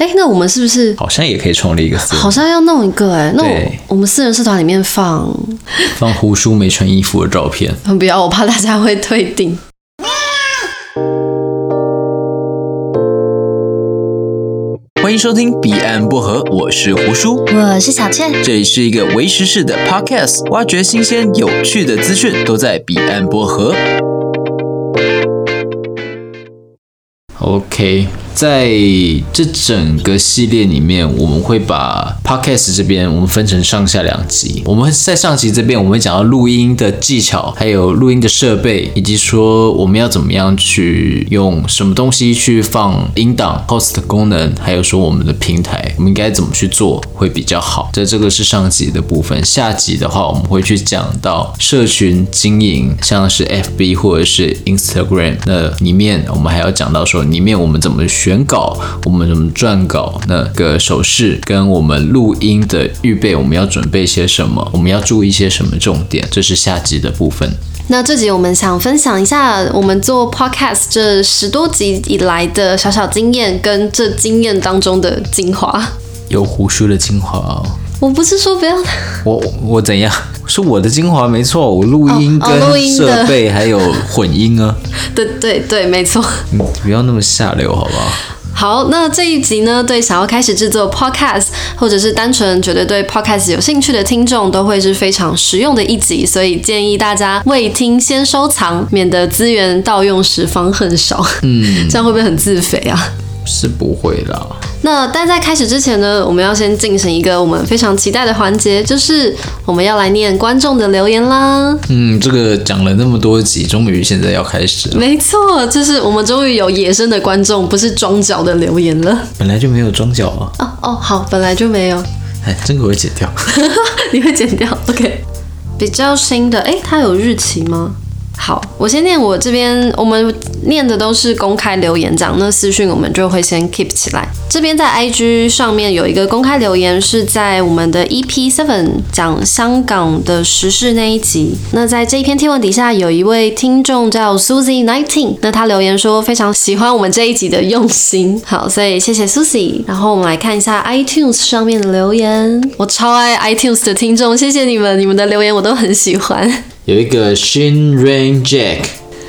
哎，那我们是不是好像也可以创立一个私人？好像要弄一个哎，那我我们私人社团里面放放胡叔没穿衣服的照片。不要，我怕大家会退订。欢迎收听《彼岸薄荷》，我是胡叔，我是小倩，这里是一个微时事的 podcast，挖掘新鲜有趣的资讯，都在彼岸薄荷。OK。在这整个系列里面，我们会把 podcast 这边我们分成上下两集。我们在上集这边，我们会讲到录音的技巧，还有录音的设备，以及说我们要怎么样去用什么东西去放音档、host 的功能，还有说我们的平台，我们应该怎么去做会比较好。这这个是上集的部分。下集的话，我们会去讲到社群经营，像是 FB 或者是 Instagram，那里面我们还要讲到说里面我们怎么去。选稿，我们怎么撰稿？那个手势跟我们录音的预备，我们要准备些什么？我们要注意些什么重点？这是下集的部分。那这集我们想分享一下我们做 podcast 这十多集以来的小小经验，跟这经验当中的精华。有胡须的精华哦。我不是说不要我我怎样？是我的精华没错，我录音跟设备还有混音啊。对对对，没错。你不要那么下流，好不好？好，那这一集呢，对想要开始制作 podcast，或者是单纯觉得对 podcast 有兴趣的听众，都会是非常实用的一集，所以建议大家未听先收藏，免得资源盗用时方恨少。嗯，这样会不会很自肥啊？是不会啦。那但在开始之前呢，我们要先进行一个我们非常期待的环节，就是我们要来念观众的留言啦。嗯，这个讲了那么多集，终于现在要开始了。没错，就是我们终于有野生的观众，不是装脚的留言了。本来就没有装脚啊。哦哦，好，本来就没有。哎，这个会剪掉。你会剪掉？OK。比较新的，哎，它有日期吗？好，我先念我这边，我们念的都是公开留言，这样那私讯我们就会先 keep 起来。这边在 IG 上面有一个公开留言，是在我们的 EP Seven 讲香港的时事那一集。那在这一篇贴文底下，有一位听众叫 Susie Nineteen，那他留言说非常喜欢我们这一集的用心。好，所以谢谢 Susie。然后我们来看一下 iTunes 上面的留言，我超爱 iTunes 的听众，谢谢你们，你们的留言我都很喜欢。有一个 Shin Rain Jack，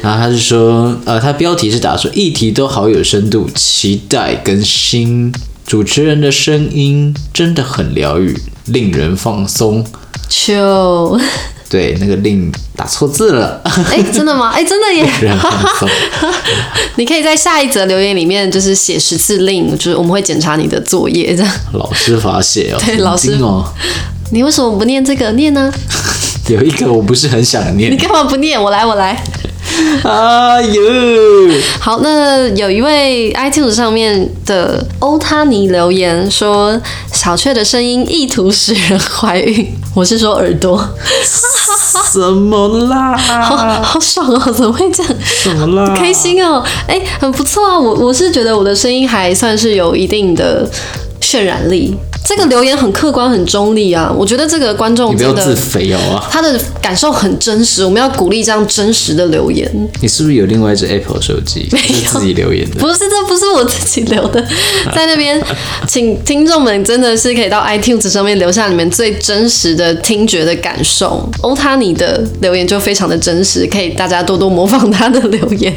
然后他是说，呃，他标题是打说议题都好有深度，期待更新。主持人的声音真的很疗愈，令人放松。就 对，那个令打错字了。哎，真的吗？哎，真的耶。令人放松。你可以在下一则留言里面就是写十次令，就是我们会检查你的作业这样。老师罚写哦。对，老师哦。你为什么不念这个？念呢？有一个我不是很想念，你干嘛不念？我来，我来。哎呦，好，那有一位 iTunes 上面的欧塔尼留言说：“小雀的声音意图使人怀孕。”我是说耳朵。什么啦？好好爽哦！怎么会这样？什么啦？开心哦！哎，很不错啊！我我是觉得我的声音还算是有一定的渲染力。这个留言很客观、很中立啊，我觉得这个观众真的，你不要自肥哦啊！他的感受很真实，我们要鼓励这样真实的留言。你是不是有另外一只 Apple 手机？没有，自己留言的？不是，这不是我自己留的，在那边，请听众们真的是可以到 iTunes 上面留下你们最真实的听觉的感受。欧塔尼的留言就非常的真实，可以大家多多模仿他的留言。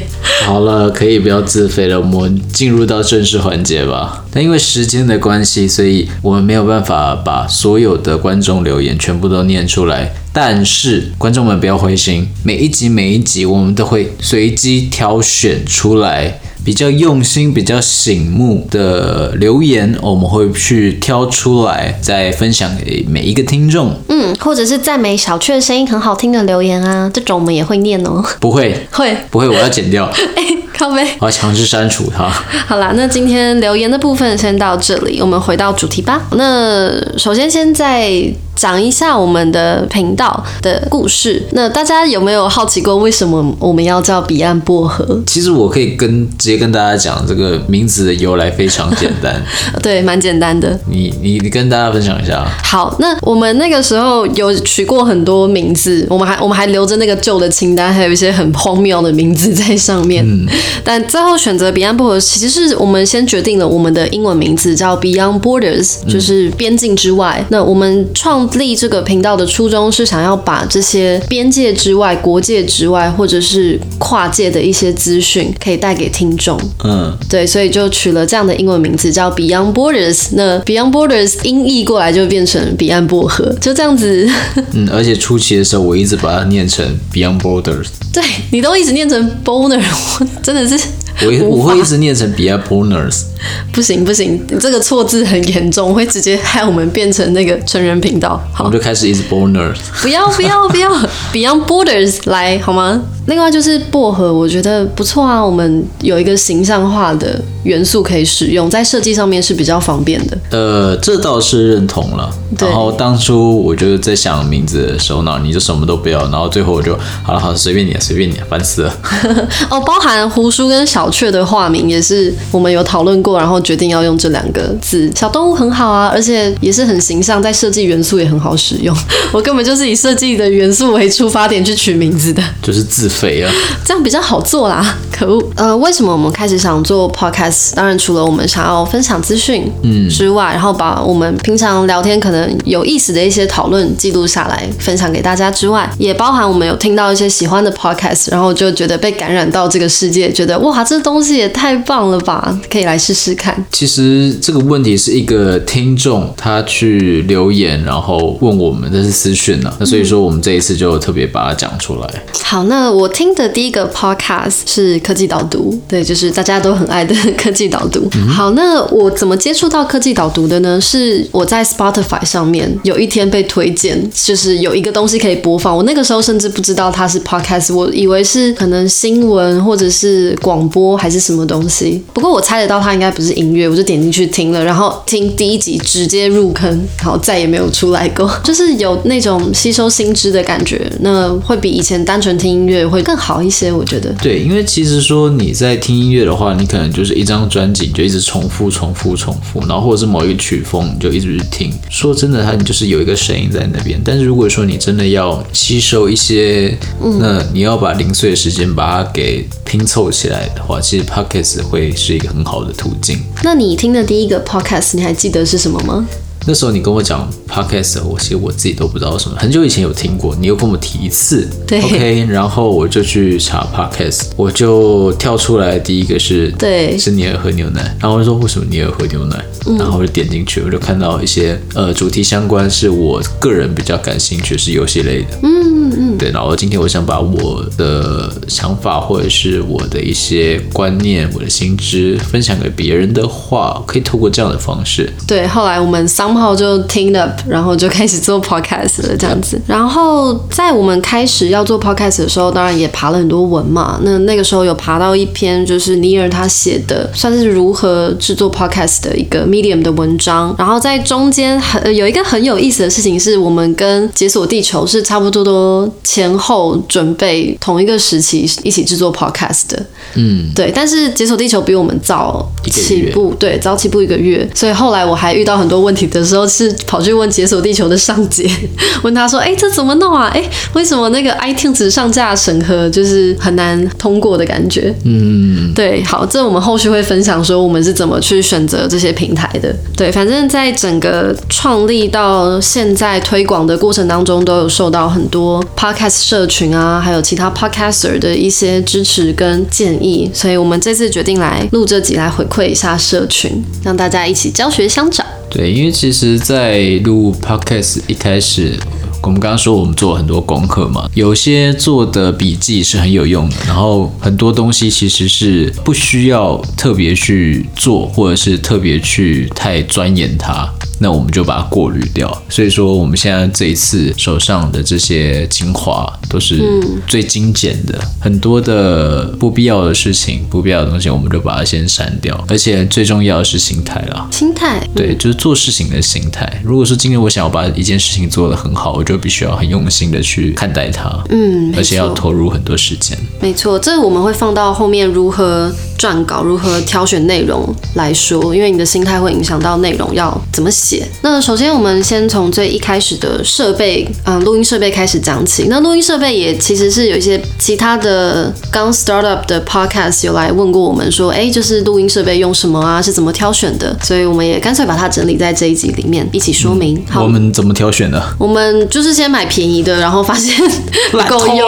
好了，可以不要自肥了，我们进入到正式环节吧。但因为时间的关系，所以我没有办法把所有的观众留言全部都念出来，但是观众们不要灰心，每一集每一集我们都会随机挑选出来比较用心、比较醒目的留言，我们会去挑出来再分享给每一个听众。嗯，或者是赞美小雀的声音很好听的留言啊，这种我们也会念哦。不会，会不会？我要剪掉。靠背，我要强制删除它。好啦，那今天留言的部分先到这里，我们回到主题吧。那首先先在。讲一下我们的频道的故事。那大家有没有好奇过，为什么我们要叫彼岸薄荷？其实我可以跟直接跟大家讲，这个名字的由来非常简单。对，蛮简单的。你你你跟大家分享一下。好，那我们那个时候有取过很多名字，我们还我们还留着那个旧的清单，还有一些很荒谬的名字在上面。嗯，但最后选择彼岸薄荷，其实是我们先决定了我们的英文名字叫 Beyond Borders，就是边境之外。嗯、那我们创立这个频道的初衷是想要把这些边界之外、国界之外，或者是跨界的一些资讯，可以带给听众。嗯，对，所以就取了这样的英文名字叫 Beyond Borders。那 Beyond Borders 音译过来就变成彼岸薄荷，就这样子。嗯，而且初期的时候我一直把它念成 Beyond Borders。对，你都一直念成 Boner，我真的是我我会一直念成 Beyond Boners。不行不行，这个错字很严重，会直接害我们变成那个成人频道。好，我们就开始一直 Boners。不要不要不要，Beyond Borders 来好吗？另外就是薄荷，我觉得不错啊。我们有一个形象化的元素可以使用，在设计上面是比较方便的。呃，这倒是认同了。然后当初我就在想名字的时候呢，你就什么都不要，然后最后我就好了，好了，随便你，随便你，烦死了。哦，包含胡叔跟小雀的化名也是我们有讨论过，然后决定要用这两个字。小动物很好啊，而且也是很形象，在设计元素也很好使用。我根本就是以设计的元素为出发点去取名字的，就是自。肥啊，这样比较好做啦。可恶，呃，为什么我们开始想做 podcast？当然，除了我们想要分享资讯，嗯之外，然后把我们平常聊天可能有意思的一些讨论记录下来，分享给大家之外，也包含我们有听到一些喜欢的 podcast，然后就觉得被感染到这个世界，觉得哇，这东西也太棒了吧，可以来试试看。其实这个问题是一个听众他去留言，然后问我们，这是私讯呢、啊，那所以说我们这一次就特别把它讲出来。嗯、好，那我。我听的第一个 podcast 是科技导读，对，就是大家都很爱的 科技导读。嗯、好，那我怎么接触到科技导读的呢？是我在 Spotify 上面有一天被推荐，就是有一个东西可以播放。我那个时候甚至不知道它是 podcast，我以为是可能新闻或者是广播还是什么东西。不过我猜得到它应该不是音乐，我就点进去听了，然后听第一集直接入坑，然后，再也没有出来过。就是有那种吸收新知的感觉，那会比以前单纯听音乐。会更好一些，我觉得。对，因为其实说你在听音乐的话，你可能就是一张专辑，你就一直重复、重复、重复，然后或者是某一个曲风，你就一直去听。说真的，它你就是有一个声音在那边。但是如果说你真的要吸收一些，那你要把零碎的时间把它给拼凑起来的话，其实 Podcast 会是一个很好的途径。那你听的第一个 Podcast，你还记得是什么吗？那时候你跟我讲 podcast，我其实我自己都不知道什么。很久以前有听过，你又跟我提一次，对，OK，然后我就去查 podcast，我就跳出来第一个是，对，是尼尔喝牛奶。然后我就说为什么尼尔喝牛奶？嗯、然后我就点进去，我就看到一些呃主题相关，是我个人比较感兴趣，是游戏类的。嗯嗯嗯，对。然后今天我想把我的想法或者是我的一些观念、我的心知分享给别人的话，可以透过这样的方式。对，后来我们三。然后就听了，然后就开始做 podcast 了，这样子。然后在我们开始要做 podcast 的时候，当然也爬了很多文嘛。那那个时候有爬到一篇，就是尼尔他写的，算是如何制作 podcast 的一个 medium 的文章。然后在中间很有一个很有意思的事情，是我们跟解锁地球是差不多多前后准备同一个时期一起制作 podcast 的。嗯，对。但是解锁地球比我们早起步，对，早起步一个月。所以后来我还遇到很多问题的。有时候是跑去问解锁地球的上姐，问他说：“哎、欸，这怎么弄啊？哎、欸，为什么那个 iTunes 上架审核就是很难通过的感觉？”嗯，对，好，这我们后续会分享说我们是怎么去选择这些平台的。对，反正在整个创立到现在推广的过程当中，都有受到很多 Podcast 社群啊，还有其他 Podcaster 的一些支持跟建议，所以我们这次决定来录这集来回馈一下社群，让大家一起教学相长。对，因为其实，其实在录 podcast 一开始，我们刚刚说我们做了很多功课嘛，有些做的笔记是很有用的，然后很多东西其实是不需要特别去做，或者是特别去太钻研它。那我们就把它过滤掉，所以说我们现在这一次手上的这些精华都是最精简的，嗯、很多的不必要的事情、不必要的东西，我们就把它先删掉。而且最重要的是心态啦，心态，对，就是做事情的心态。如果说今天我想要把一件事情做得很好，我就必须要很用心的去看待它，嗯，而且要投入很多时间。没错，这我们会放到后面如何撰稿、如何挑选内容来说，因为你的心态会影响到内容要怎么写。解。那首先我们先从最一开始的设备，嗯，录音设备开始讲起。那录音设备也其实是有一些其他的刚 start up 的 podcast 有来问过我们说，哎，就是录音设备用什么啊？是怎么挑选的？所以我们也干脆把它整理在这一集里面一起说明。好，我们怎么挑选的？我们就是先买便宜的，然后发现 不够用，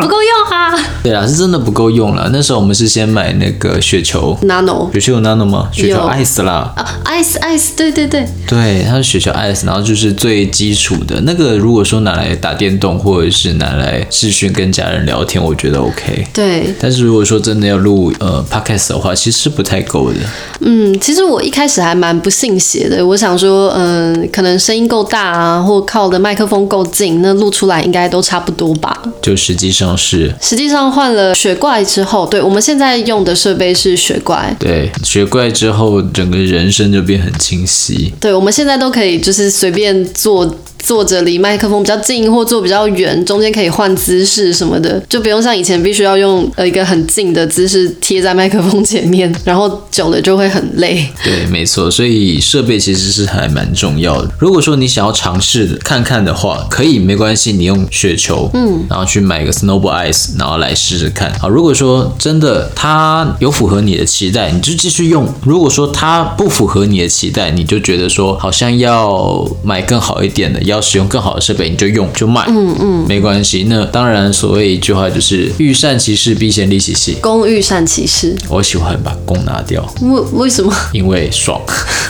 不够用哈。对啊，是真的不够用了。那时候我们是先买那个雪球 Nano，雪球有 Nano 吗？雪球 Ice 啦。啊，Ice Ice，对对对，对，它是雪球 Ice，然后就是最基础的那个。如果说拿来打电动，或者是拿来视讯跟家人聊天，我觉得 OK。对，但是如果说真的要录呃 Podcast 的话，其实是不太够的。嗯，其实我一开始还蛮不信邪的，我想说，嗯、呃，可能声音够大啊，或靠的麦克风够近，那录出来应该都差不多吧。就实际上是，实际上换了雪怪之后，对，我们现在用的设备是雪怪。对，雪怪之后，整个人声就变很清晰。对，我们现在都可以就是随便做。坐着离麦克风比较近，或坐比较远，中间可以换姿势什么的，就不用像以前必须要用呃一个很近的姿势贴在麦克风前面，然后久了就会很累。对，没错，所以设备其实是还蛮重要的。如果说你想要尝试看看的话，可以没关系，你用雪球，嗯，然后去买个 Snowball Ice，然后来试试看。好，如果说真的它有符合你的期待，你就继续用；如果说它不符合你的期待，你就觉得说好像要买更好一点的。要使用更好的设备，你就用就卖，嗯嗯，没关系。那当然，所谓一句话就是“欲善其事，必先利其器”。工欲善其事，我喜欢把工拿掉。为为什么？因为爽。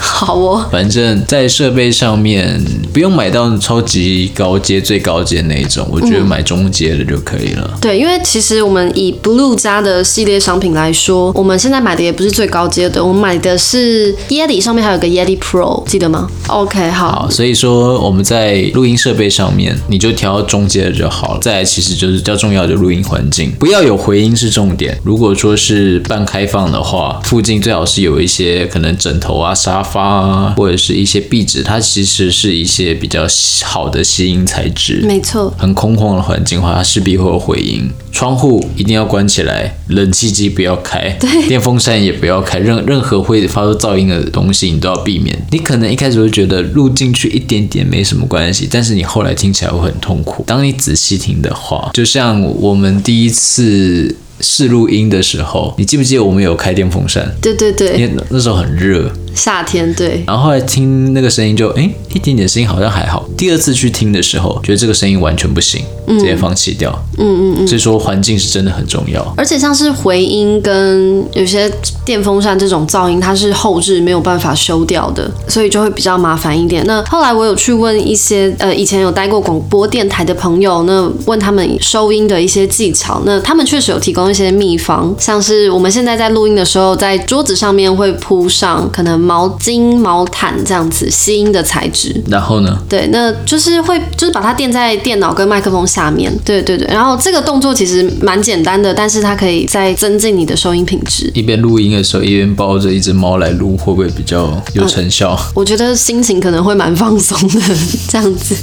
好哦。反正，在设备上面不用买到超级高阶、最高阶那一种，我觉得买中阶的就可以了。对，因为其实我们以 Blue 家的系列商品来说，我们现在买的也不是最高阶的，我们买的是 Yeti，上面还有个 Yeti Pro，记得吗？OK，好。好，所以说我们在录音设备上面，你就调到中间的就好了。再来，其实就是较重要的录音环境，不要有回音是重点。如果说是半开放的话，附近最好是有一些可能枕头啊、沙发啊，或者是一些壁纸，它其实是一些比较好的吸音材质。没错，很空旷的环境的话，它势必会有回音。窗户一定要关起来，冷气机不要开，对，电风扇也不要开，任任何会发出噪音的东西你都要避免。你可能一开始会觉得录进去一点点没什么关系，但是你后来听起来会很痛苦。当你仔细听的话，就像我们第一次试录音的时候，你记不记得我们有开电风扇？对对对，因为那时候很热。夏天对，然后后来听那个声音就哎，一点点声音好像还好。第二次去听的时候，觉得这个声音完全不行，直接放弃掉。嗯嗯嗯。所以说环境是真的很重要。而且像是回音跟有些电风扇这种噪音，它是后置没有办法修掉的，所以就会比较麻烦一点。那后来我有去问一些呃以前有待过广播电台的朋友，那问他们收音的一些技巧，那他们确实有提供一些秘方，像是我们现在在录音的时候，在桌子上面会铺上可能。毛巾、毛毯这样子吸音的材质，然后呢？对，那就是会就是把它垫在电脑跟麦克风下面。对对对，然后这个动作其实蛮简单的，但是它可以再增进你的收音品质。一边录音的时候，一边抱着一只猫来录，会不会比较有成效？嗯，我觉得心情可能会蛮放松的，这样子。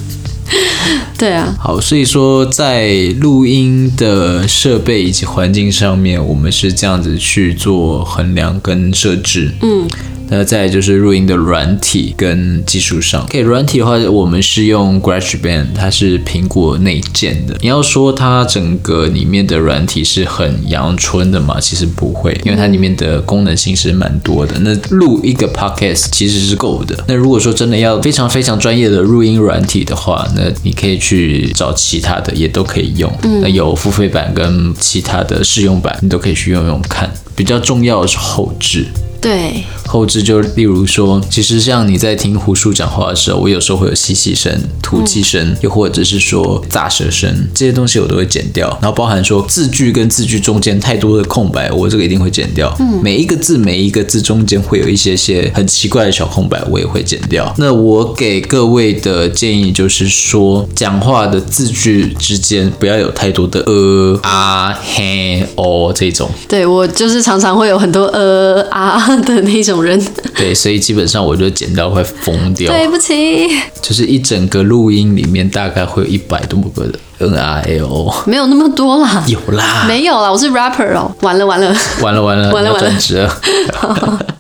对啊，好，所以说在录音的设备以及环境上面，我们是这样子去做衡量跟设置。嗯。那再就是录音的软体跟技术上，OK，软体的话，我们是用 GarageBand，它是苹果内建的。你要说它整个里面的软体是很阳春的嘛？其实不会，因为它里面的功能性是蛮多的。那录一个 Podcast 其实是够的。那如果说真的要非常非常专业的录音软体的话，那你可以去找其他的，也都可以用。那有付费版跟其他的试用版，你都可以去用用看。比较重要的是后制。对，后置就例如说，其实像你在听胡叔讲话的时候，我有时候会有吸气声、吐气声，又或者是说咂舌声，这些东西我都会剪掉。然后包含说字句跟字句中间太多的空白，我这个一定会剪掉。嗯，每一个字每一个字中间会有一些些很奇怪的小空白，我也会剪掉。那我给各位的建议就是说，讲话的字句之间不要有太多的呃啊嘿哦这种。对，我就是常常会有很多呃啊。的那种人，对，所以基本上我就剪到快疯掉。对不起，就是一整个录音里面大概会有一百多个的 N R L，没有那么多啦，有啦，没有啦，我是 rapper 哦，完了完了，完了 完了，完了完了，转职了。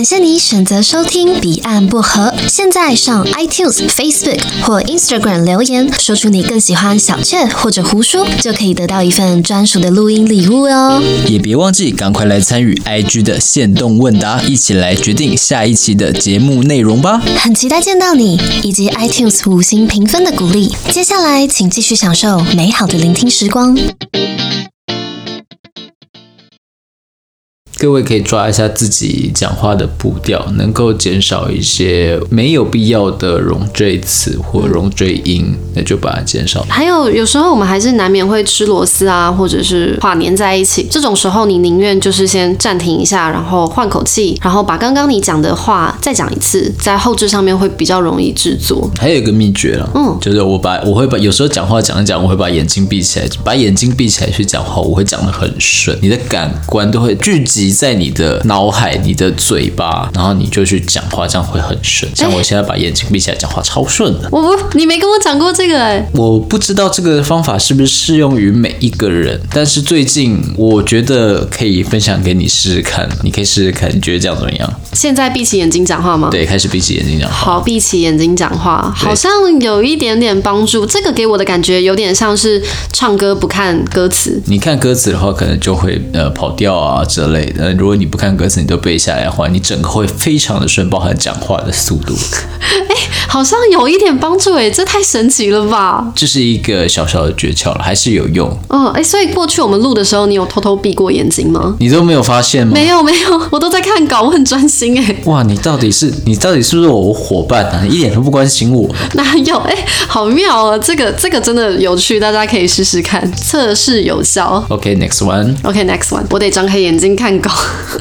感谢你选择收听《彼岸薄荷》。现在上 iTunes、Facebook 或 Instagram 留言，说出你更喜欢小雀或者胡叔，就可以得到一份专属的录音礼物哦。也别忘记赶快来参与 IG 的限动问答，一起来决定下一期的节目内容吧。很期待见到你，以及 iTunes 五星评分的鼓励。接下来，请继续享受美好的聆听时光。各位可以抓一下自己讲话的步调，能够减少一些没有必要的冗赘词或冗赘音，那就把它减少。还有有时候我们还是难免会吃螺丝啊，或者是话粘在一起，这种时候你宁愿就是先暂停一下，然后换口气，然后把刚刚你讲的话再讲一次，在后置上面会比较容易制作。还有一个秘诀了，嗯，就是我把我会把有时候讲话讲一讲，我会把眼睛闭起来，把眼睛闭起来去讲话，我会讲得很顺，你的感官都会聚集。在你的脑海、你的嘴巴，然后你就去讲话，这样会很顺。像我现在把眼睛闭起来讲话，超顺的。我不，你没跟我讲过这个哎。我不知道这个方法是不是适用于每一个人，但是最近我觉得可以分享给你试试看。你可以试试看，你觉得这样怎么样？现在闭起眼睛讲话吗？对，开始闭起眼睛讲话。好，闭起眼睛讲话，好像有一点点帮助。这个给我的感觉有点像是唱歌不看歌词。你看歌词的话，可能就会呃跑调啊之类的。那如果你不看歌词，你都背下来的话，你整个会非常的顺，包含讲话的速度。哎，好像有一点帮助诶，这太神奇了吧！这是一个小小的诀窍了，还是有用。嗯，哎，所以过去我们录的时候，你有偷偷闭过眼睛吗？你都没有发现吗？没有没有，我都在看稿，我很专心哎。哇，你到底是你到底是不是我伙伴啊？一点都不关心我。哪有？哎，好妙哦！这个这个真的有趣，大家可以试试看，测试有效。OK，next one。OK，next one。我得张开眼睛看稿。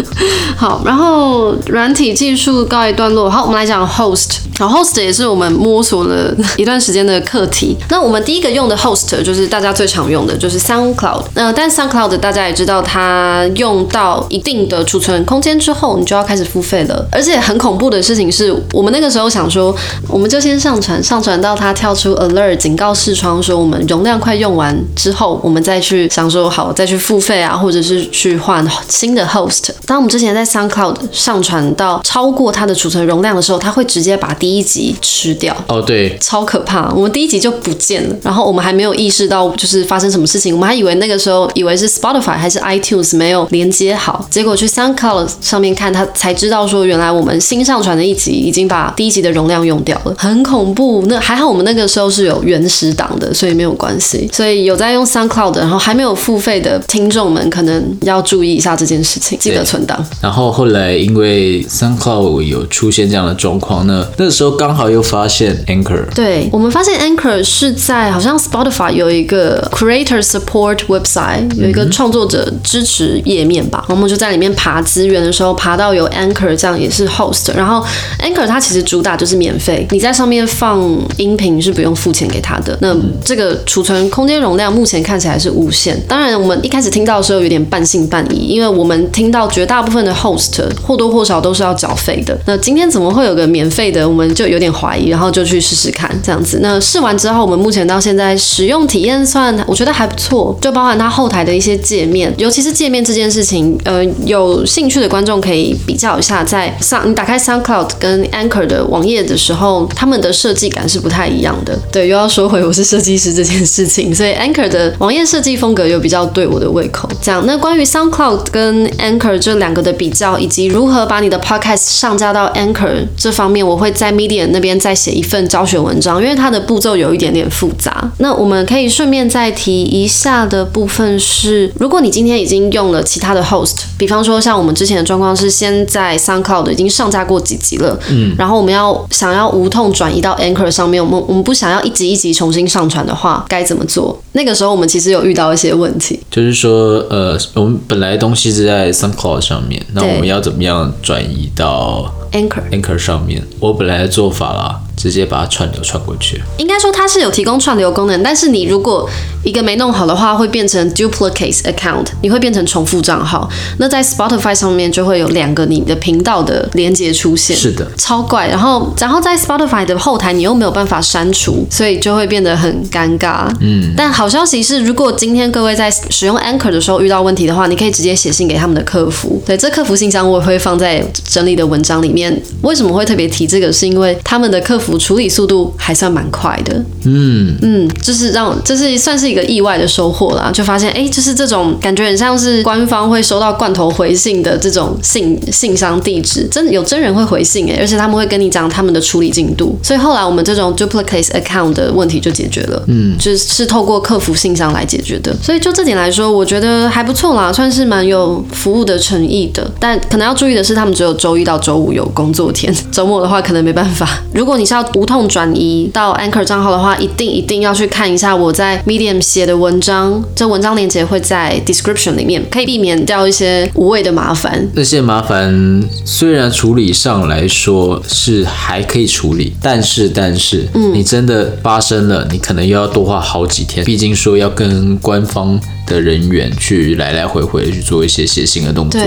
好，然后软体技术告一段落。好，我们来讲 host。然后 host 也是是我们摸索了一段时间的课题。那我们第一个用的 host 就是大家最常用的，就是 SoundCloud。呃，但 SoundCloud 大家也知道，它用到一定的储存空间之后，你就要开始付费了。而且很恐怖的事情是，我们那个时候想说，我们就先上传，上传到它跳出 alert 警告视窗，说我们容量快用完之后，我们再去想说好再去付费啊，或者是去换新的 host。当我们之前在 SoundCloud 上传到超过它的储存容量的时候，它会直接把第一集吃掉。哦，对，超可怕。我们第一集就不见了，然后我们还没有意识到就是发生什么事情，我们还以为那个时候以为是 Spotify 还是 iTunes 没有连接好，结果去 SoundCloud 上面看，他才知道说原来我们新上传的一集已经把第一集的容量用掉了，很恐怖。那还好我们那个时候是有原始档的，所以没有关系。所以有在用 SoundCloud 然后还没有付费的听众们，可能要注意一下这件事情，记得存档。然后后来因为 SoundCloud 有出现这样的状况，那那个时候刚好又发现 Anchor。对，我们发现 Anchor 是在好像 Spotify 有一个 Creator Support Website，有一个创作者支持页面吧。我们就在里面爬资源的时候，爬到有 Anchor 这样也是 Host。然后 Anchor 它其实主打就是免费，你在上面放音频是不用付钱给他的。那这个储存空间容量目前看起来是无限。当然，我们一开始听到的时候有点半信半疑，因为我们听到绝大部分的 host 或多或少都是要缴费的。那今天怎么会有个免费的？我们就有点怀疑，然后就去试试看这样子。那试完之后，我们目前到现在使用体验算我觉得还不错，就包含它后台的一些界面，尤其是界面这件事情，呃，有兴趣的观众可以比较一下，在上你打开 SoundCloud 跟 Anchor 的网页的时候，他们的设计感是不太一样的。对，又要说回我是设计师这件事情，所以 Anchor 的网页设计风格又比较对我的胃口。这样，那关于 SoundCloud 跟 Anchor 这两个的比较，以及如何把你的 Podcast 上架到 Anchor 这方面，我会在 Media 那边再写一份教学文章，因为它的步骤有一点点复杂。那我们可以顺便再提一下的部分是，如果你今天已经用了其他的 Host，比方说像我们之前的状况是先在 SoundCloud 已经上架过几集了，嗯，然后我们要想要无痛转移到 Anchor 上面，我们我们不想要一集一集重新上传的话，该怎么做？那个时候我们其实有遇到一些问题，就是说，呃，我们本来东西是在 SoundCloud 上面，那我们要怎么样转移到 Anchor Anchor 上面？我本来的做法啦。直接把它串流串过去。应该说它是有提供串流功能，但是你如果一个没弄好的话，会变成 duplicate account，你会变成重复账号。那在 Spotify 上面就会有两个你的频道的连接出现，是的，超怪。然后，然后在 Spotify 的后台你又没有办法删除，所以就会变得很尴尬。嗯，但好消息是，如果今天各位在使用 Anchor 的时候遇到问题的话，你可以直接写信给他们的客服。对，这客服信箱我也会放在整理的文章里面。为什么会特别提这个？是因为他们的客服处理速度还算蛮快的。嗯嗯，就是让这是算是一个意外的收获啦，就发现哎，就是这种感觉很像是官方会收到罐头回信的这种信信箱地址，真的有真人会回信哎，而且他们会跟你讲他们的处理进度。所以后来我们这种 duplicate account 的问题就解决了。嗯，就是是透过客服信箱来解决的。所以就这点来说，我觉得还不错啦，算是蛮有服务的诚意的。但可能要注意的是，他们只有周一到周五有工作天，周末的话可能没办法。如果你是要无痛转移到 Anchor 账号的话，一定一定要去看一下我在 Medium 写的文章，这文章链接会在 description 里面，可以避免掉一些无谓的麻烦。那些麻烦虽然处理上来说是还可以处理，但是但是，嗯，你真的发生了，你可能又要多花好几天，毕竟说要跟官方。的人员去来来回回的去做一些写信的动作、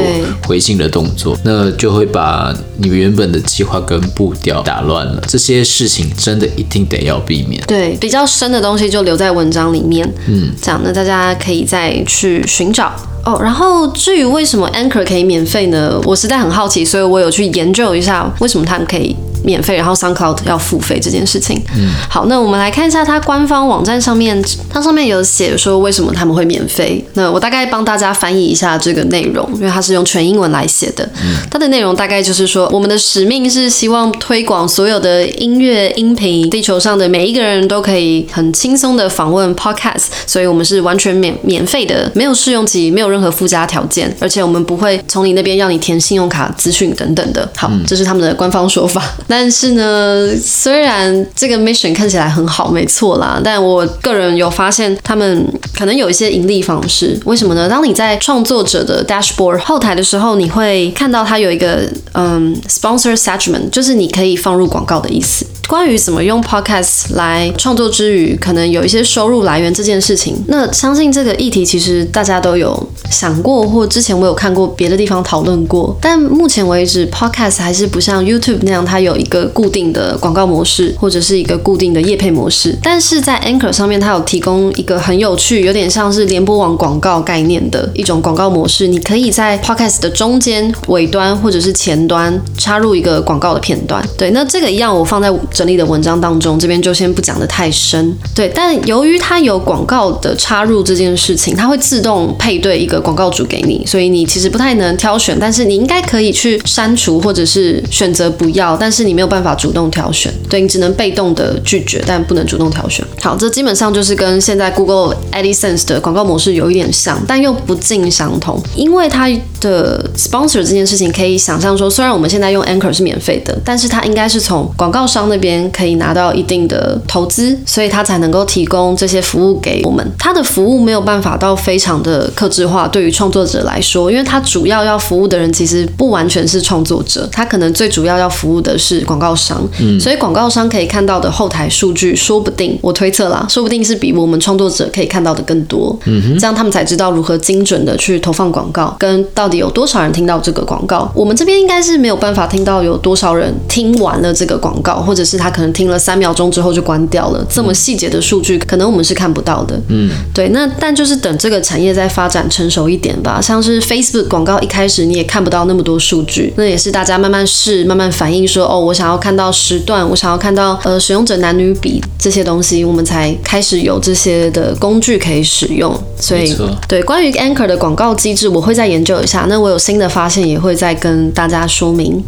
回信的动作，那就会把你原本的计划跟步调打乱了。这些事情真的一定得要避免。对，比较深的东西就留在文章里面。嗯，这样那大家可以再去寻找哦。然后至于为什么 Anchor 可以免费呢？我实在很好奇，所以我有去研究一下为什么他们可以。免费，然后 SoundCloud 要付费这件事情。嗯，好，那我们来看一下它官方网站上面，它上面有写说为什么他们会免费。那我大概帮大家翻译一下这个内容，因为它是用全英文来写的。嗯，它的内容大概就是说，我们的使命是希望推广所有的音乐音频，地球上的每一个人都可以很轻松的访问 Podcast，所以我们是完全免免费的，没有试用期，没有任何附加条件，而且我们不会从你那边要你填信用卡资讯等等的。好，这是他们的官方说法。但是呢，虽然这个 mission 看起来很好，没错啦，但我个人有发现他们可能有一些盈利方式。为什么呢？当你在创作者的 dashboard 后台的时候，你会看到它有一个嗯 sponsor segment，就是你可以放入广告的意思。关于怎么用 podcast 来创作之余，可能有一些收入来源这件事情，那相信这个议题其实大家都有想过，或之前我有看过别的地方讨论过。但目前为止，podcast 还是不像 YouTube 那样，它有一个固定的广告模式，或者是一个固定的业配模式。但是在 Anchor 上面，它有提供一个很有趣，有点像是联播网广告概念的一种广告模式。你可以在 podcast 的中间、尾端或者是前端插入一个广告的片段。对，那这个一样，我放在。整理的文章当中，这边就先不讲得太深。对，但由于它有广告的插入这件事情，它会自动配对一个广告主给你，所以你其实不太能挑选，但是你应该可以去删除或者是选择不要，但是你没有办法主动挑选，对，你只能被动的拒绝，但不能主动挑选。好，这基本上就是跟现在 Google AdSense 的广告模式有一点像，但又不尽相同，因为它的 sponsor 这件事情可以想象说，虽然我们现在用 Anchor 是免费的，但是它应该是从广告商那边。可以拿到一定的投资，所以它才能够提供这些服务给我们。它的服务没有办法到非常的克制化，对于创作者来说，因为它主要要服务的人其实不完全是创作者，他可能最主要要服务的是广告商。嗯，所以广告商可以看到的后台数据，说不定我推测啦，说不定是比我们创作者可以看到的更多。嗯哼，这样他们才知道如何精准的去投放广告，跟到底有多少人听到这个广告。我们这边应该是没有办法听到有多少人听完了这个广告，或者是。他可能听了三秒钟之后就关掉了，这么细节的数据可能我们是看不到的。嗯，对，那但就是等这个产业再发展成熟一点吧。像是 Facebook 广告一开始你也看不到那么多数据，那也是大家慢慢试、慢慢反映说，哦，我想要看到时段，我想要看到呃使用者男女比这些东西，我们才开始有这些的工具可以使用。所以，对，关于 Anchor 的广告机制，我会再研究一下。那我有新的发现，也会再跟大家说明。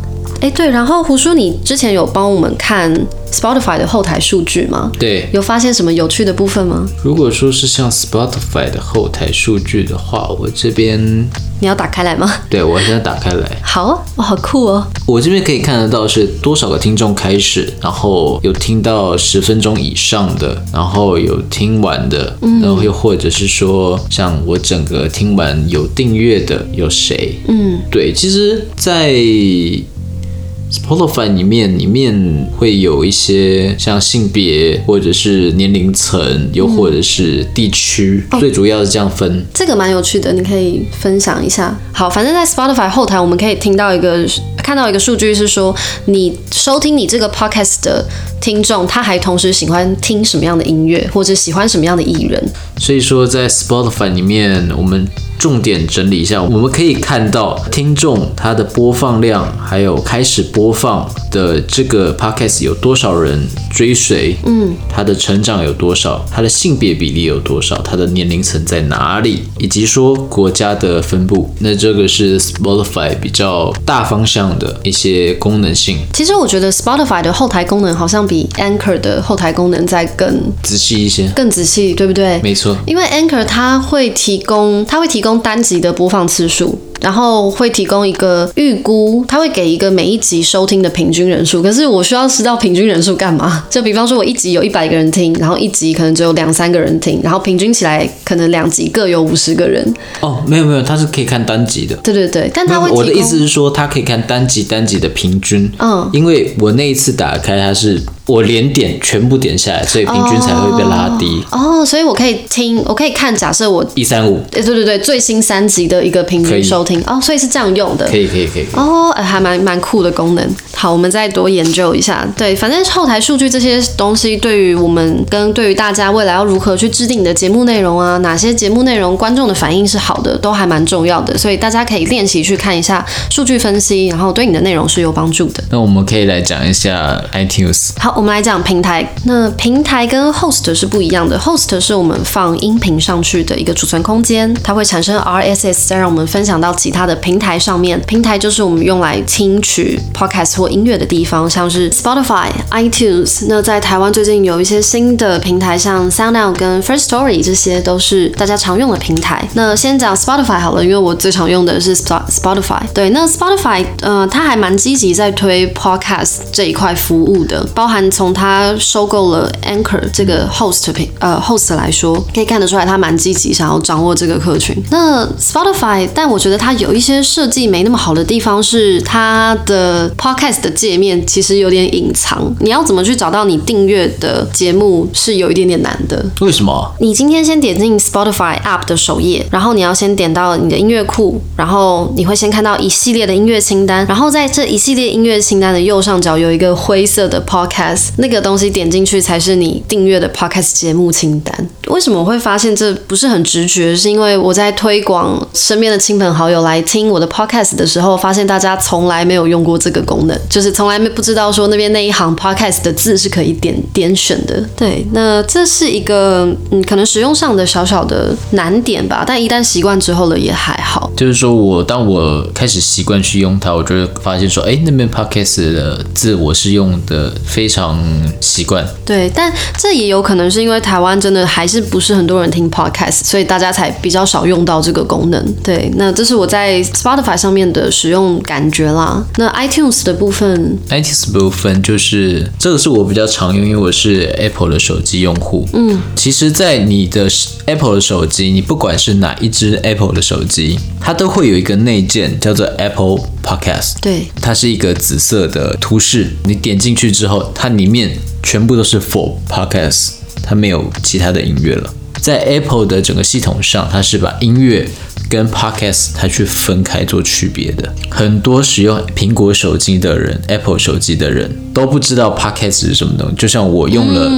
哎，对，然后胡叔，你之前有帮我们看 Spotify 的后台数据吗？对，有发现什么有趣的部分吗？如果说是像 Spotify 的后台数据的话，我这边你要打开来吗？对，我现在打开来。好，哇，好酷哦！我这边可以看得到是多少个听众开始，然后有听到十分钟以上的，然后有听完的，嗯，然后又或者是说像我整个听完有订阅的有谁？嗯，对，其实，在 Spotify 里面里面会有一些像性别或者是年龄层，又或者是地区，嗯、最主要是这样分。哦、这个蛮有趣的，你可以分享一下。好，反正在 Spotify 后台，我们可以听到一个看到一个数据是说，你收听你这个 Podcast 的听众，他还同时喜欢听什么样的音乐，或者喜欢什么样的艺人。所以说，在 Spotify 里面，我们。重点整理一下，我们可以看到听众他的播放量，还有开始播放的这个 podcast 有多少人追随，嗯，他的成长有多少，他的性别比例有多少，他的年龄层在哪里，以及说国家的分布。那这个是 Spotify 比较大方向的一些功能性。其实我觉得 Spotify 的后台功能好像比 Anchor 的后台功能再更仔细一些，更仔细，对不对？没错，因为 Anchor 它会提供，它会提供。单集的播放次数。然后会提供一个预估，他会给一个每一集收听的平均人数。可是我需要知道平均人数干嘛？就比方说，我一集有一百个人听，然后一集可能只有两三个人听，然后平均起来可能两集各有五十个人。哦，没有没有，他是可以看单集的。对对对，但他会。我的意思是说，他可以看单集单集的平均。嗯，因为我那一次打开，它是我连点全部点下来，所以平均才会被拉低。哦，哦，所以我可以听，我可以看，假设我一三五。对对对，最新三集的一个平均收听。哦，所以是这样。用的可以可以可以哦，还蛮蛮酷的功能。好，我们再多研究一下。对，反正后台数据这些东西，对于我们跟对于大家未来要如何去制定你的节目内容啊，哪些节目内容观众的反应是好的，都还蛮重要的。所以大家可以练习去看一下数据分析，然后对你的内容是有帮助的。那我们可以来讲一下 iTunes。好，我们来讲平台。那平台跟 Host 是不一样的，Host 是我们放音频上去的一个储存空间，它会产生 RSS，再让我们分享到其他的平台。上面平台就是我们用来听取 podcast 或音乐的地方，像是 Spotify、iTunes。那在台湾最近有一些新的平台，像 SoundOn 跟 First Story，这些都是大家常用的平台。那先讲 Spotify 好了，因为我最常用的是 Spotify。对，那 Spotify 呃，它还蛮积极在推 podcast 这一块服务的，包含从他收购了 Anchor 这个 host 平呃 host 来说，可以看得出来他蛮积极想要掌握这个客群。那 Spotify，但我觉得它有一些设计没那么好的地方是它的 podcast 的界面其实有点隐藏，你要怎么去找到你订阅的节目是有一点点难的。为什么？你今天先点进 Spotify app 的首页，然后你要先点到你的音乐库，然后你会先看到一系列的音乐清单，然后在这一系列音乐清单的右上角有一个灰色的 podcast，那个东西点进去才是你订阅的 podcast 节目清单。为什么我会发现这不是很直觉？是因为我在推广身边的亲朋好友来听我的 podcast。的时候，发现大家从来没有用过这个功能，就是从来没不知道说那边那一行 Podcast 的字是可以点点选的。对，那这是一个嗯，可能使用上的小小的难点吧，但一旦习惯之后了也还好。就是说我当我开始习惯去用它，我就会发现说，哎，那边 Podcast 的字我是用的非常习惯。对，但这也有可能是因为台湾真的还是不是很多人听 Podcast，所以大家才比较少用到这个功能。对，那这是我在 Spotify。上面的使用感觉啦，那 iTunes 的部分，iTunes 部分就是这个是我比较常用，因为我是 Apple 的手机用户。嗯，其实，在你的 Apple 的手机，你不管是哪一只 Apple 的手机，它都会有一个内建叫做 Apple Podcast。对，它是一个紫色的图示，你点进去之后，它里面全部都是 For Podcast，它没有其他的音乐了。在 Apple 的整个系统上，它是把音乐跟 Podcast 它去分开做区别的。很多使用苹果手机的人，Apple 手机的人都不知道 Podcast 是什么东西。就像我用了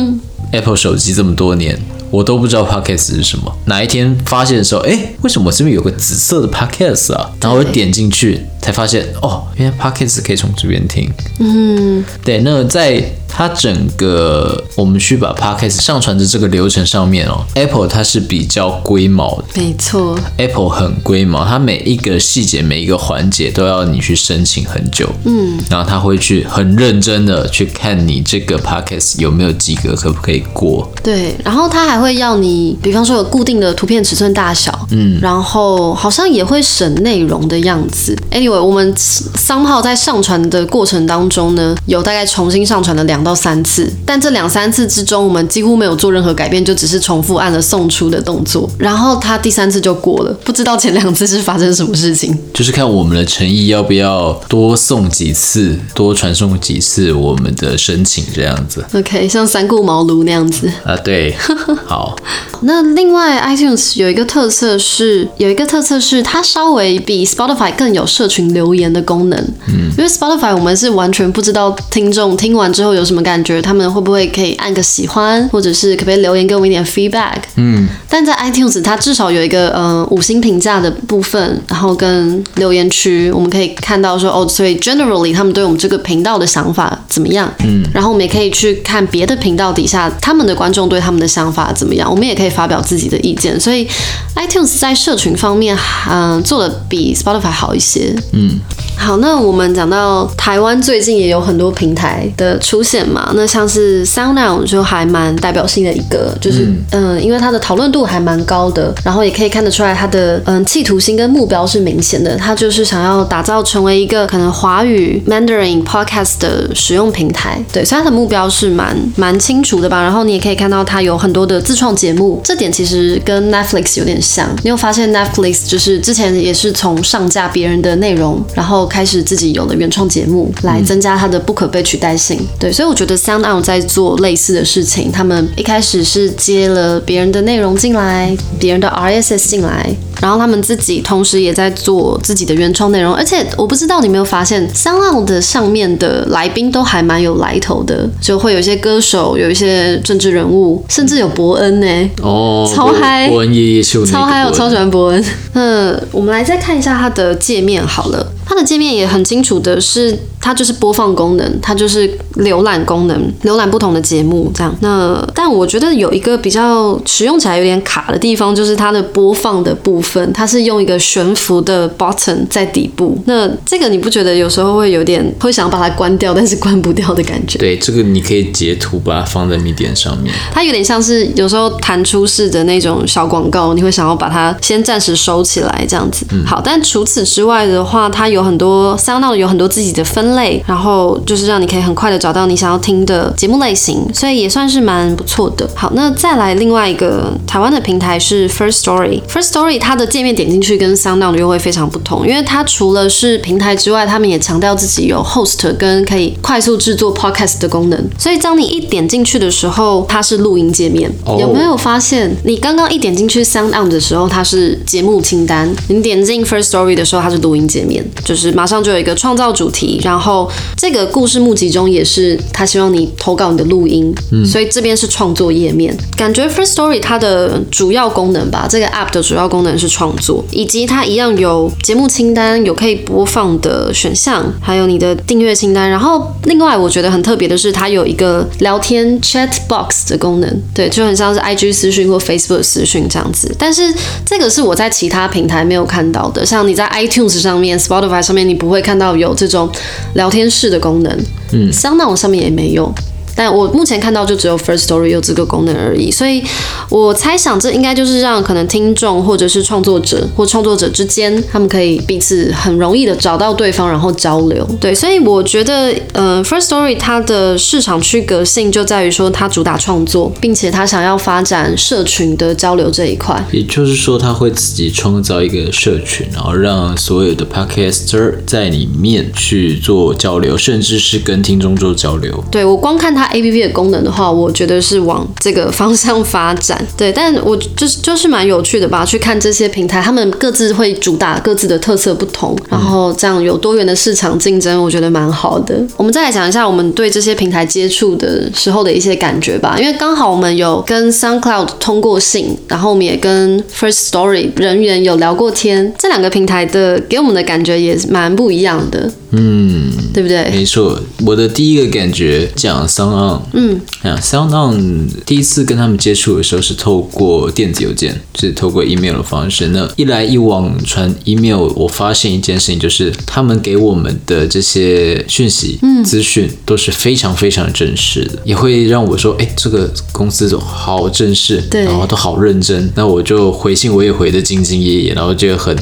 Apple 手机这么多年，我都不知道 Podcast 是什么。哪一天发现的时候，哎，为什么我这边有个紫色的 Podcast 啊？然后我点进去才发现，哦，原来 Podcast 可以从这边听。嗯，对。那在它整个我们去把 Podcast 上传的这个流程上面哦，Apple 它是比较龟毛的，没错，Apple 很龟毛，它每一个细节每一个环节都要你去申请很久，嗯，然后他会去很认真的去看你这个 Podcast 有没有及格，可不可以过，对，然后他还会要你，比方说有固定的图片尺寸大小，嗯，然后好像也会审内容的样子。Anyway，我们 somehow 在上传的过程当中呢，有大概重新上传了两。到三次，但这两三次之中，我们几乎没有做任何改变，就只是重复按了送出的动作，然后他第三次就过了，不知道前两次是发生什么事情。就是看我们的诚意要不要多送几次，多传送几次我们的申请这样子。OK，像三顾茅庐那样子啊，对，好。那另外，iTunes 有一个特色是，有一个特色是它稍微比 Spotify 更有社群留言的功能。嗯，因为 Spotify 我们是完全不知道听众听完之后有什么感觉，他们会不会可以按个喜欢，或者是可不可以留言给我们一点 feedback。嗯，但在 iTunes 它至少有一个呃五星评价的部分，然后跟留言区，我们可以看到说哦，所以 generally 他们对我们这个频道的想法怎么样？嗯，然后我们也可以去看别的频道底下他们的观众对他们的想法怎么样，我们也可以。发表自己的意见，所以 iTunes 在社群方面，嗯、呃，做的比 Spotify 好一些。嗯，好，那我们讲到台湾最近也有很多平台的出现嘛，那像是 SoundOn 就还蛮代表性的一个，就是嗯、呃，因为它的讨论度还蛮高的，然后也可以看得出来它的嗯、呃、企图心跟目标是明显的，它就是想要打造成为一个可能华语 Mandarin Podcast 的使用平台，对，所以它的目标是蛮蛮清楚的吧。然后你也可以看到它有很多的自创节目。这点其实跟 Netflix 有点像，你有发现 Netflix 就是之前也是从上架别人的内容，然后开始自己有了原创节目，来增加它的不可被取代性。对，所以我觉得 SoundOn 在做类似的事情，他们一开始是接了别人的内容进来，别人的 RSS 进来。然后他们自己同时也在做自己的原创内容，而且我不知道你有没有发现，SoundOn 的上面的来宾都还蛮有来头的，就会有一些歌手，有一些政治人物，甚至有伯恩呢。哦，超嗨！伯恩夜夜秀，超嗨！我超喜欢伯恩。嗯，我们来再看一下它的界面好了。它的界面也很清楚的是，它就是播放功能，它就是浏览功能，浏览不同的节目这样。那但我觉得有一个比较使用起来有点卡的地方，就是它的播放的部分，它是用一个悬浮的 button 在底部。那这个你不觉得有时候会有点会想把它关掉，但是关不掉的感觉？对，这个你可以截图把它放在 Medium 上面。它有点像是有时候弹出式的那种小广告，你会想要把它先暂时收起来这样子。嗯、好，但除此之外的话，它有。有很多 SoundOn 有很多自己的分类，然后就是让你可以很快的找到你想要听的节目类型，所以也算是蛮不错的。好，那再来另外一个台湾的平台是 First Story。First Story 它的界面点进去跟 SoundOn 又会非常不同，因为它除了是平台之外，他们也强调自己有 host 跟可以快速制作 podcast 的功能。所以当你一点进去的时候，它是录音界面。Oh. 有没有发现你刚刚一点进去 SoundOn 的时候，它是节目清单；你点进 First Story 的时候，它是录音界面。就是马上就有一个创造主题，然后这个故事募集中也是他希望你投稿你的录音，嗯，所以这边是创作页面。感觉 First Story 它的主要功能吧，这个 App 的主要功能是创作，以及它一样有节目清单，有可以播放的选项，还有你的订阅清单。然后另外我觉得很特别的是，它有一个聊天 Chat Box 的功能，对，就很像是 IG 私讯或 Facebook 私讯这样子。但是这个是我在其他平台没有看到的，像你在 iTunes 上面、Spotify 上面你不会看到有这种聊天室的功能，嗯，SoundOn 上面也没有。但我目前看到就只有 First Story 有这个功能而已，所以我猜想这应该就是让可能听众或者是创作者或创作者之间，他们可以彼此很容易的找到对方，然后交流。对，所以我觉得，呃，First Story 它的市场区隔性就在于说它主打创作，并且它想要发展社群的交流这一块。也就是说，它会自己创造一个社群，然后让所有的 Podcaster 在里面去做交流，甚至是跟听众做交流。对，我光看他。A P P 的功能的话，我觉得是往这个方向发展，对，但我就是就是蛮有趣的吧，去看这些平台，他们各自会主打各自的特色不同，然后这样有多元的市场竞争，我觉得蛮好的。我们再来讲一下我们对这些平台接触的时候的一些感觉吧，因为刚好我们有跟 SoundCloud 通过信，然后我们也跟 First Story 人员有聊过天，这两个平台的给我们的感觉也蛮不一样的。嗯，对不对？没错，我的第一个感觉讲 SoundOn，嗯，啊，SoundOn 第一次跟他们接触的时候是透过电子邮件，就是透过 email 的方式。那一来一往传 email，我发现一件事情，就是他们给我们的这些讯息、嗯，资讯都是非常非常正式的，也会让我说，哎，这个公司都好正式，对，然后都好认真。那我就回信，我也回得兢兢业业，然后就很。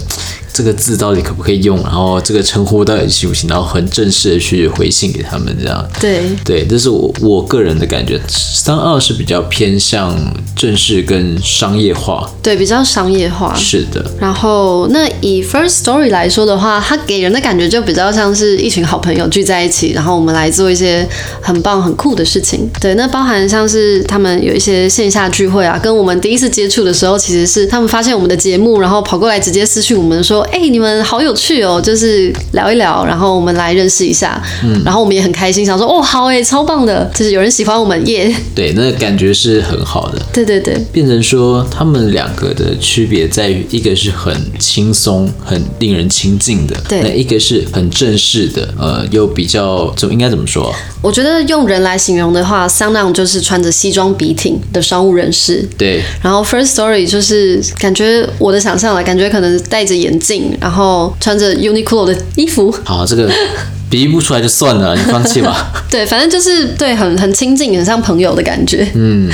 这个字到底可不可以用？然后这个称呼到底行不行？然后很正式的去回信给他们，这样。对对，这是我我个人的感觉，SoundOn 是比较偏向正式跟商业化，对，比较商业化。是的。然后，那以 First Story 来说的话，它给人的感觉就比较像是一群好朋友聚在一起，然后我们来做一些很棒、很酷的事情。对，那包含像是他们有一些线下聚会啊，跟我们第一次接触的时候，其实是他们发现我们的节目，然后跑过来直接私讯我们说：“哎，你们好有趣哦，就是聊一聊，然后我们来认识一下。”嗯，然后我们也很开心，想说：“哦，好哎，超棒的，就是有人喜欢我们耶。”对，那感觉是很好的。对对对，变成说他们两个的区别在于，一个是很轻松、很令人亲近的，对，那一个是很正式的，呃，又比较怎么应该怎么说？我觉得用人来形容的话，SoundOn 就是穿着西装笔挺的商务人士，对。然后 First Story 就是感觉我的想象了，感觉可能戴着眼镜，然后穿着 Uniqlo 的衣服。好，这个。比喻不出来就算了，你放弃吧。对，反正就是对，很很亲近，很像朋友的感觉。嗯，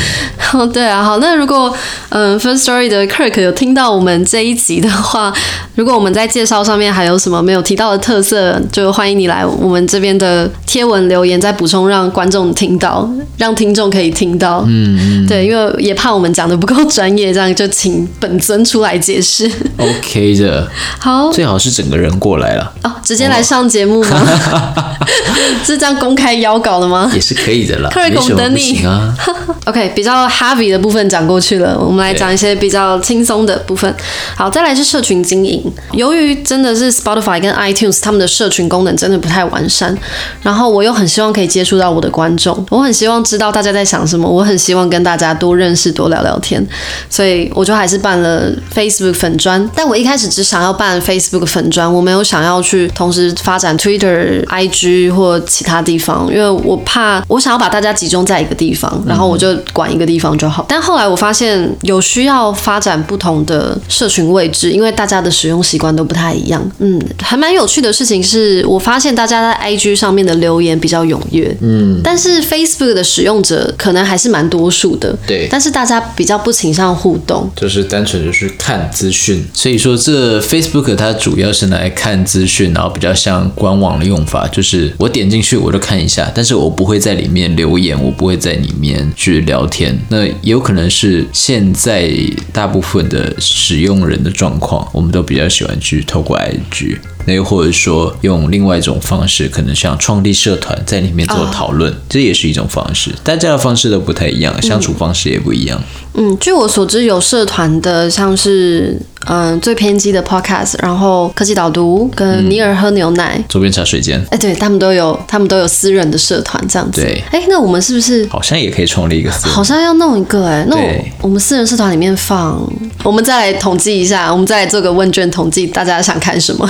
哦，对啊，好，那如果嗯，First Story 的 Kirk 有听到我们这一集的话，如果我们在介绍上面还有什么没有提到的特色，就欢迎你来我们这边的贴文留言，再补充，让观众听到，让听众可以听到。嗯，对，因为也怕我们讲的不够专业，这样就请本尊出来解释。OK 的，好，最好是整个人过来了。哦，直接来上节目吗？是这样公开邀稿的吗？也是可以的啦。克瑞孔等你啊。OK，比较 heavy 的部分讲过去了，我们来讲一些比较轻松的部分。好，再来是社群经营。由于真的是 Spotify 跟 iTunes 他们的社群功能真的不太完善，然后我又很希望可以接触到我的观众，我很希望知道大家在想什么，我很希望跟大家多认识、多聊聊天，所以我就还是办了 Facebook 粉专。但我一开始只想要办 Facebook 粉专，我没有想要去同时发展 Twitter。IG 或其他地方，因为我怕我想要把大家集中在一个地方，然后我就管一个地方就好。但后来我发现有需要发展不同的社群位置，因为大家的使用习惯都不太一样。嗯，还蛮有趣的事情是我发现大家在 IG 上面的留言比较踊跃，嗯，但是 Facebook 的使用者可能还是蛮多数的，对，但是大家比较不倾向互动，就是单纯就是看资讯。所以说这 Facebook 它主要是拿来看资讯，然后比较像官网的用法。就是我点进去我就看一下，但是我不会在里面留言，我不会在里面去聊天。那有可能是现在大部分的使用人的状况，我们都比较喜欢去透过 IG。那又或者说用另外一种方式，可能像创立社团在里面做讨论，oh. 这也是一种方式。大家的方式都不太一样，相处方式也不一样。嗯，据我所知，有社团的像是嗯最偏激的 Podcast，然后科技导读跟尼尔喝牛奶、周边茶水间，哎，对他们都有，他们都有私人的社团这样子。对，哎，那我们是不是好像也可以创立一个？好像要弄一个哎，那我，我们私人社团里面放，我们再来统计一下，我们再来做个问卷统计，大家想看什么？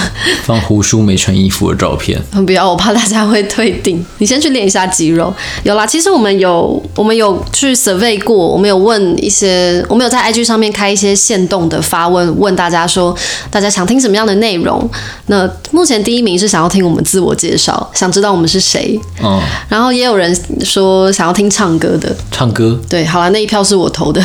放胡叔没穿衣服的照片。不要，我怕大家会退订。你先去练一下肌肉。有啦，其实我们有，我们有去 survey 过，我们有问一些，我们有在 IG 上面开一些限动的发问，问大家说，大家想听什么样的内容？那目前第一名是想要听我们自我介绍，想知道我们是谁。哦。然后也有人说想要听唱歌的。唱歌？对，好了，那一票是我投的。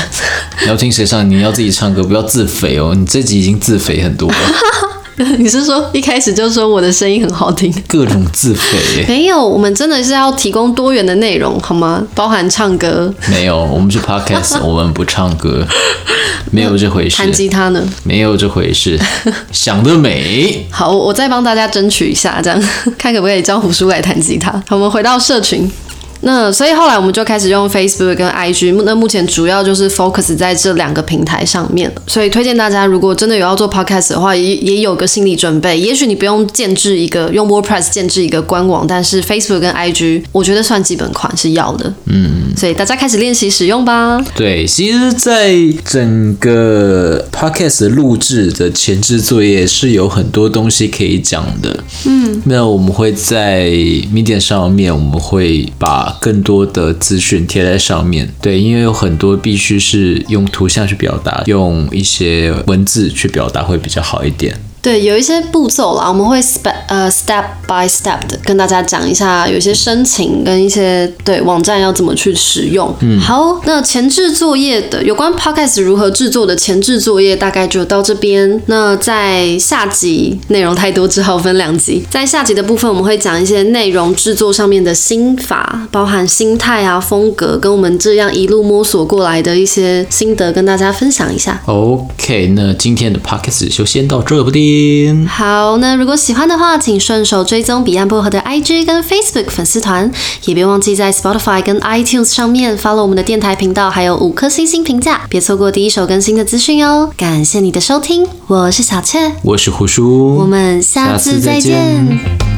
你要听谁唱？你要自己唱歌，不要自肥哦。你这集已经自肥很多了。你是说一开始就说我的声音很好听？各种自肥？没有，我们真的是要提供多元的内容，好吗？包含唱歌？没有，我们是 podcast，我们不唱歌，没有这回事。弹吉他呢？没有这回事。想得美！好，我再帮大家争取一下，这样 看可不可以叫胡叔来弹吉他。好，我们回到社群。那所以后来我们就开始用 Facebook 跟 IG，那目前主要就是 focus 在这两个平台上面。所以推荐大家，如果真的有要做 podcast 的话，也也有个心理准备。也许你不用建制一个用 WordPress 建制一个官网，但是 Facebook 跟 IG 我觉得算基本款是要的。嗯，所以大家开始练习使用吧。对，其实，在整个 podcast 录制的前置作业是有很多东西可以讲的。嗯，那我们会在 Medium 上面，我们会把更多的资讯贴在上面，对，因为有很多必须是用图像去表达，用一些文字去表达会比较好一点。对，有一些步骤啦，我们会 step 呃 step by step 的跟大家讲一下，有些申请跟一些对网站要怎么去使用。嗯，好，那前置作业的有关 podcast 如何制作的前置作业大概就到这边。那在下集内容太多，只好分两集。在下集的部分，我们会讲一些内容制作上面的心法，包含心态啊、风格，跟我们这样一路摸索过来的一些心得，跟大家分享一下。OK，那今天的 podcast 就先到这边。好，那如果喜欢的话，请顺手追踪彼岸薄荷的 IG 跟 Facebook 粉丝团，也别忘记在 Spotify 跟 iTunes 上面 follow 我们的电台频道，还有五颗星星评价，别错过第一手更新的资讯哦。感谢你的收听，我是小雀，我是胡叔，我们下次再见。